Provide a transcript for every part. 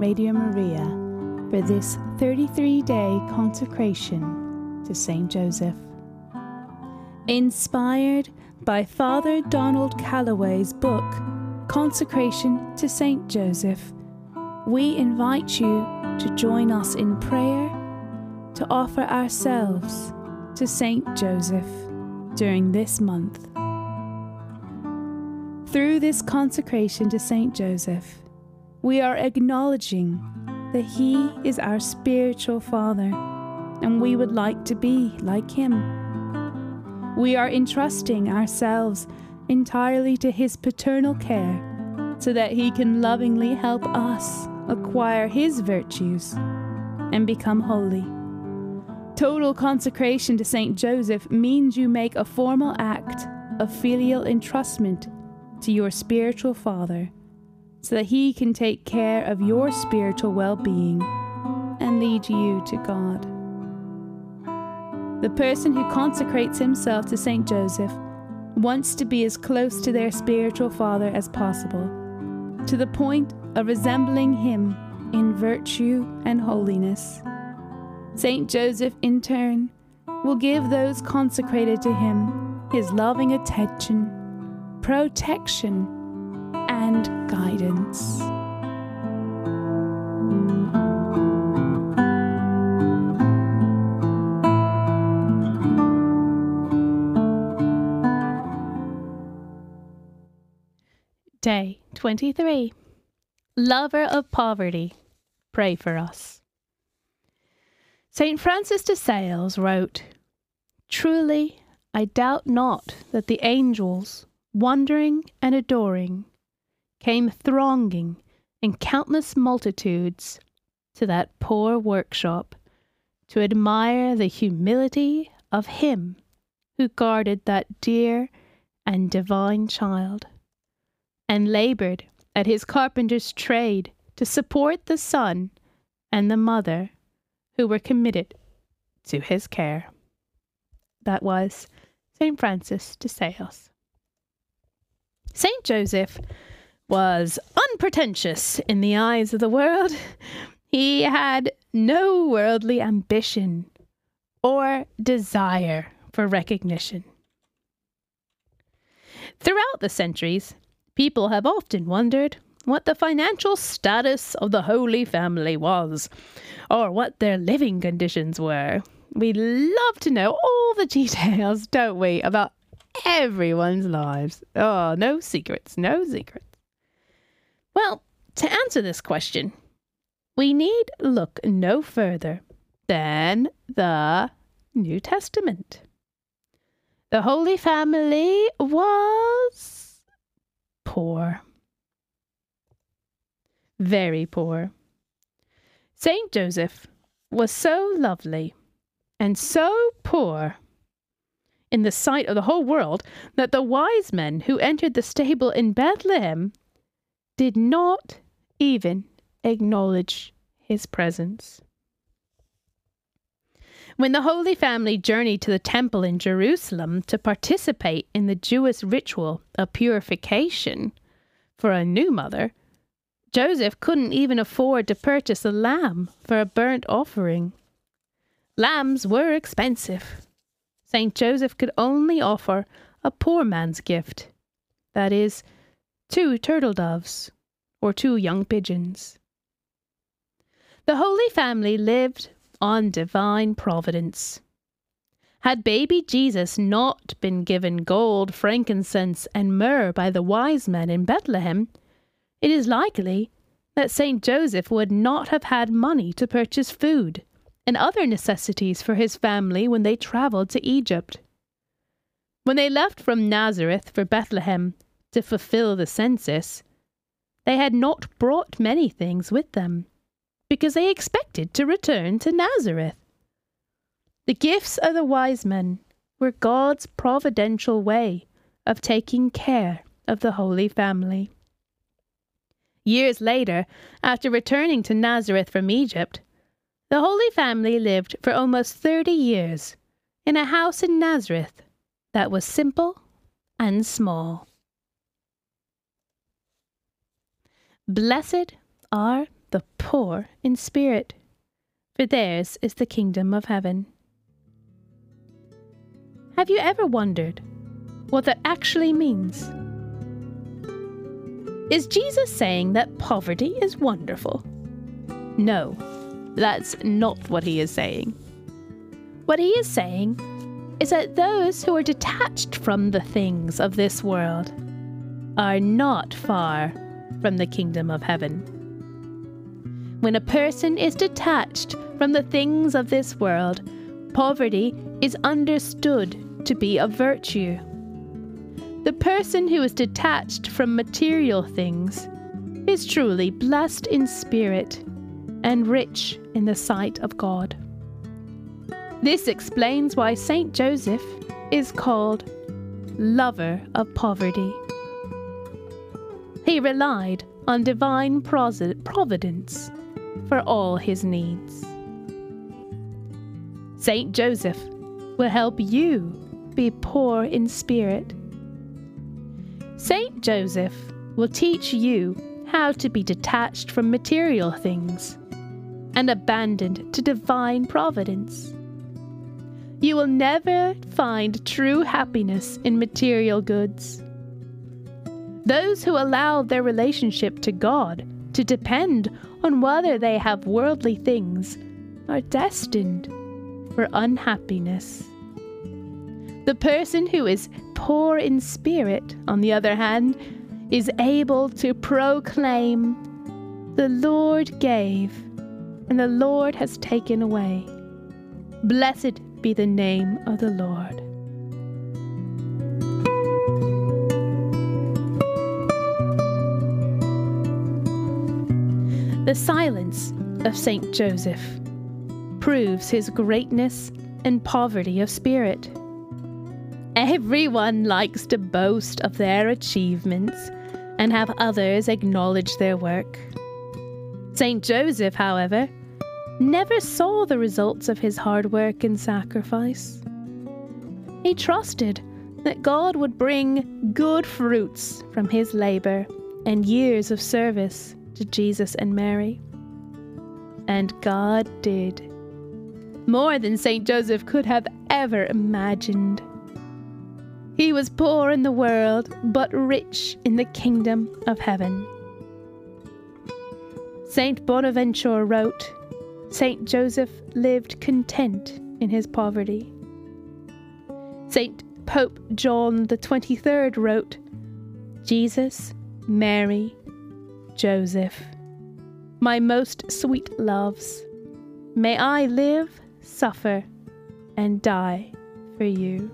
Radio Maria for this 33 day consecration to St. Joseph. Inspired by Father Donald Calloway's book, Consecration to St. Joseph, we invite you to join us in prayer to offer ourselves to St. Joseph during this month. Through this consecration to St. Joseph, we are acknowledging that he is our spiritual father and we would like to be like him. We are entrusting ourselves entirely to his paternal care so that he can lovingly help us acquire his virtues and become holy. Total consecration to St. Joseph means you make a formal act of filial entrustment to your spiritual father so that he can take care of your spiritual well being and lead you to God. The person who consecrates himself to St. Joseph wants to be as close to their spiritual father as possible, to the point of resembling him in virtue and holiness. St. Joseph, in turn, will give those consecrated to him his loving attention, protection, and guidance. Day 23 Lover of Poverty, pray for us. St. Francis de Sales wrote, Truly, I doubt not that the angels, wondering and adoring, came thronging in countless multitudes to that poor workshop to admire the humility of him who guarded that dear and divine child, and labored at his carpenter's trade to support the son and the mother who were committed to his care. That was St. Francis de Sales. St. Joseph was unpretentious in the eyes of the world. He had no worldly ambition or desire for recognition. Throughout the centuries, people have often wondered what the financial status of the Holy Family was, or what their living conditions were. We love to know all the details, don't we, about everyone's lives. Oh, no secrets, no secrets. Well, to answer this question, we need look no further than the New Testament. The Holy Family was poor. Very poor. Saint Joseph was so lovely and so poor in the sight of the whole world that the wise men who entered the stable in Bethlehem did not even acknowledge his presence. When the Holy Family journeyed to the temple in Jerusalem to participate in the Jewish ritual of purification for a new mother, Joseph couldn't even afford to purchase a lamb for a burnt offering. Lambs were expensive. St. Joseph could only offer a poor man's gift that is, two turtle doves, or two young pigeons. The Holy Family lived on divine providence. Had baby Jesus not been given gold, frankincense, and myrrh by the wise men in Bethlehem, it is likely that St. Joseph would not have had money to purchase food and other necessities for his family when they travelled to Egypt. When they left from Nazareth for Bethlehem to fulfill the census, they had not brought many things with them, because they expected to return to Nazareth. The gifts of the wise men were God's providential way of taking care of the Holy Family. Years later, after returning to Nazareth from Egypt, the Holy Family lived for almost 30 years in a house in Nazareth that was simple and small. Blessed are the poor in spirit, for theirs is the kingdom of heaven. Have you ever wondered what that actually means? Is Jesus saying that poverty is wonderful? No, that's not what he is saying. What he is saying is that those who are detached from the things of this world are not far from the kingdom of heaven. When a person is detached from the things of this world, poverty is understood to be a virtue. The person who is detached from material things is truly blessed in spirit and rich in the sight of God. This explains why Saint Joseph is called lover of poverty. He relied on divine providence for all his needs. Saint Joseph will help you be poor in spirit. Saint Joseph will teach you how to be detached from material things and abandoned to divine providence. You will never find true happiness in material goods. Those who allow their relationship to God to depend on whether they have worldly things are destined for unhappiness. The person who is poor in spirit, on the other hand, is able to proclaim, The Lord gave, and the Lord has taken away. Blessed be the name of the Lord. The silence of Saint Joseph proves his greatness and poverty of spirit. Everyone likes to boast of their achievements and have others acknowledge their work. Saint Joseph, however, never saw the results of his hard work and sacrifice. He trusted that God would bring good fruits from his labor and years of service to Jesus and Mary. And God did. More than St. Joseph could have ever imagined. He was poor in the world, but rich in the kingdom of heaven. St. Bonaventure wrote, St. Joseph lived content in his poverty. St. Pope John the 23rd wrote, Jesus, Mary, Joseph, my most sweet loves, may I live, suffer, and die for you.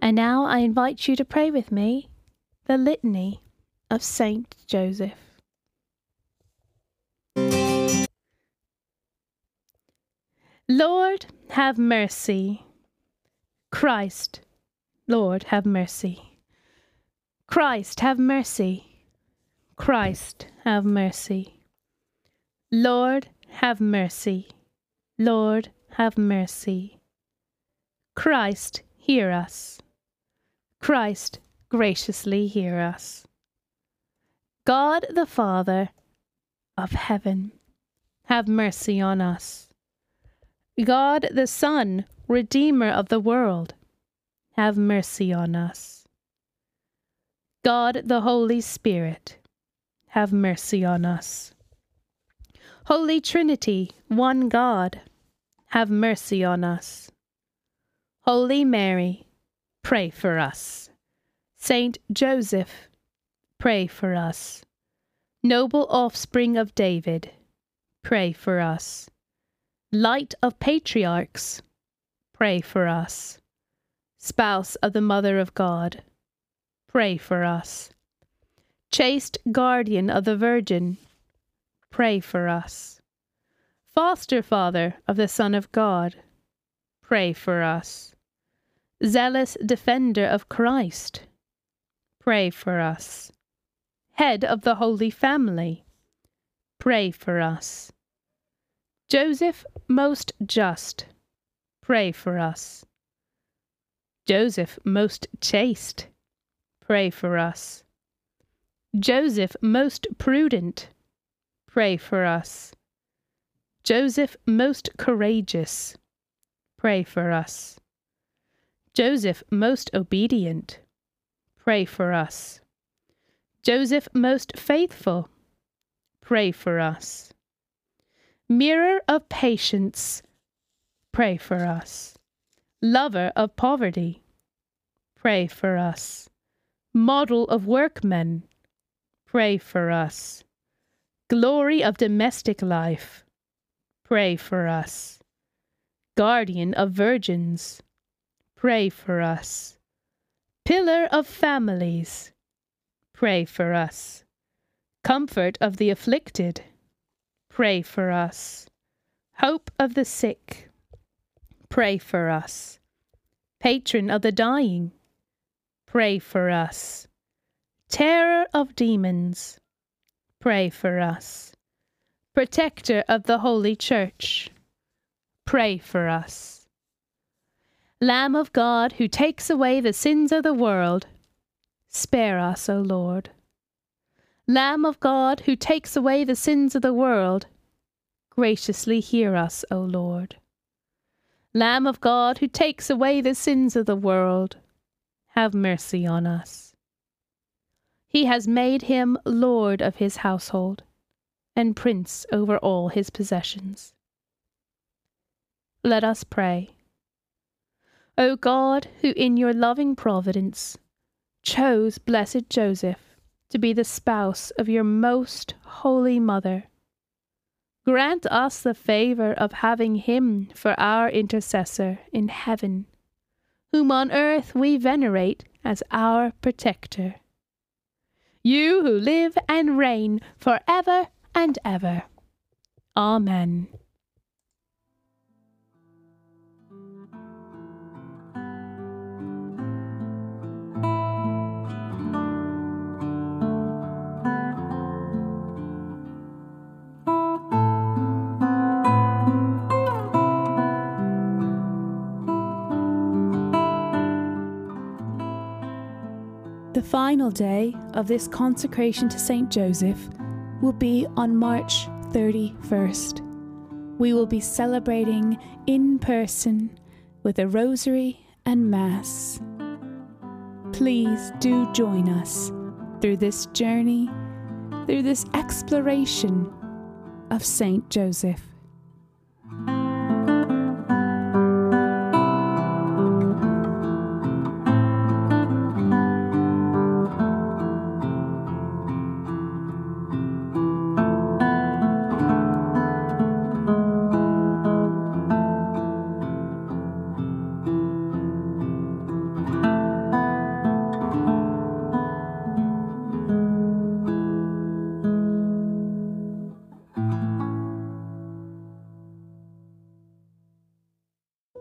And now I invite you to pray with me the Litany of Saint Joseph. Lord, have mercy. Christ, Lord, have mercy. Christ, have mercy. Christ, have mercy. Lord, have mercy. Lord, have mercy. Christ, hear us. Christ, graciously hear us. God the Father of heaven, have mercy on us. God the Son, Redeemer of the world, have mercy on us. God the Holy Spirit, have mercy on us. Holy Trinity, one God, have mercy on us. Holy Mary, pray for us. Saint Joseph, pray for us. Noble offspring of David, pray for us. Light of patriarchs, pray for us. Spouse of the Mother of God, pray for us. Chaste guardian of the Virgin, pray for us. Foster father of the Son of God, pray for us. Zealous defender of Christ, pray for us. head of the Holy Family, pray for us. Joseph, most just, pray for us. Joseph, most chaste, pray for us. Joseph, most prudent, pray for us. Joseph, most courageous, pray for us. Joseph, most obedient, pray for us. Joseph, most faithful, pray for us. Mirror of patience, pray for us. Lover of poverty, pray for us. Model of workmen, pray for us. Glory of domestic life, pray for us. Guardian of virgins, pray for us. Pillar of families, pray for us. Comfort of the afflicted, pray for us. Hope of the sick, pray for us. Patron of the dying, pray for us. Terror of demons, pray for us. Protector of the Holy Church, pray for us. Lamb of God, who takes away the sins of the world, spare us, O Lord. Lamb of God, who takes away the sins of the world, graciously hear us, O Lord. Lamb of God, who takes away the sins of the world, have mercy on us. He has made him Lord of his household and Prince over all his possessions. Let us pray. O God, who in your loving providence chose blessed Joseph to be the spouse of your most holy mother, grant us the favour of having him for our intercessor in heaven, whom on earth we venerate as our protector. You who live and reign for ever and ever. Amen. Final day of this consecration to St. Joseph will be on March 31st. We will be celebrating in person with a rosary and Mass. Please do join us through this journey, through this exploration of St. Joseph.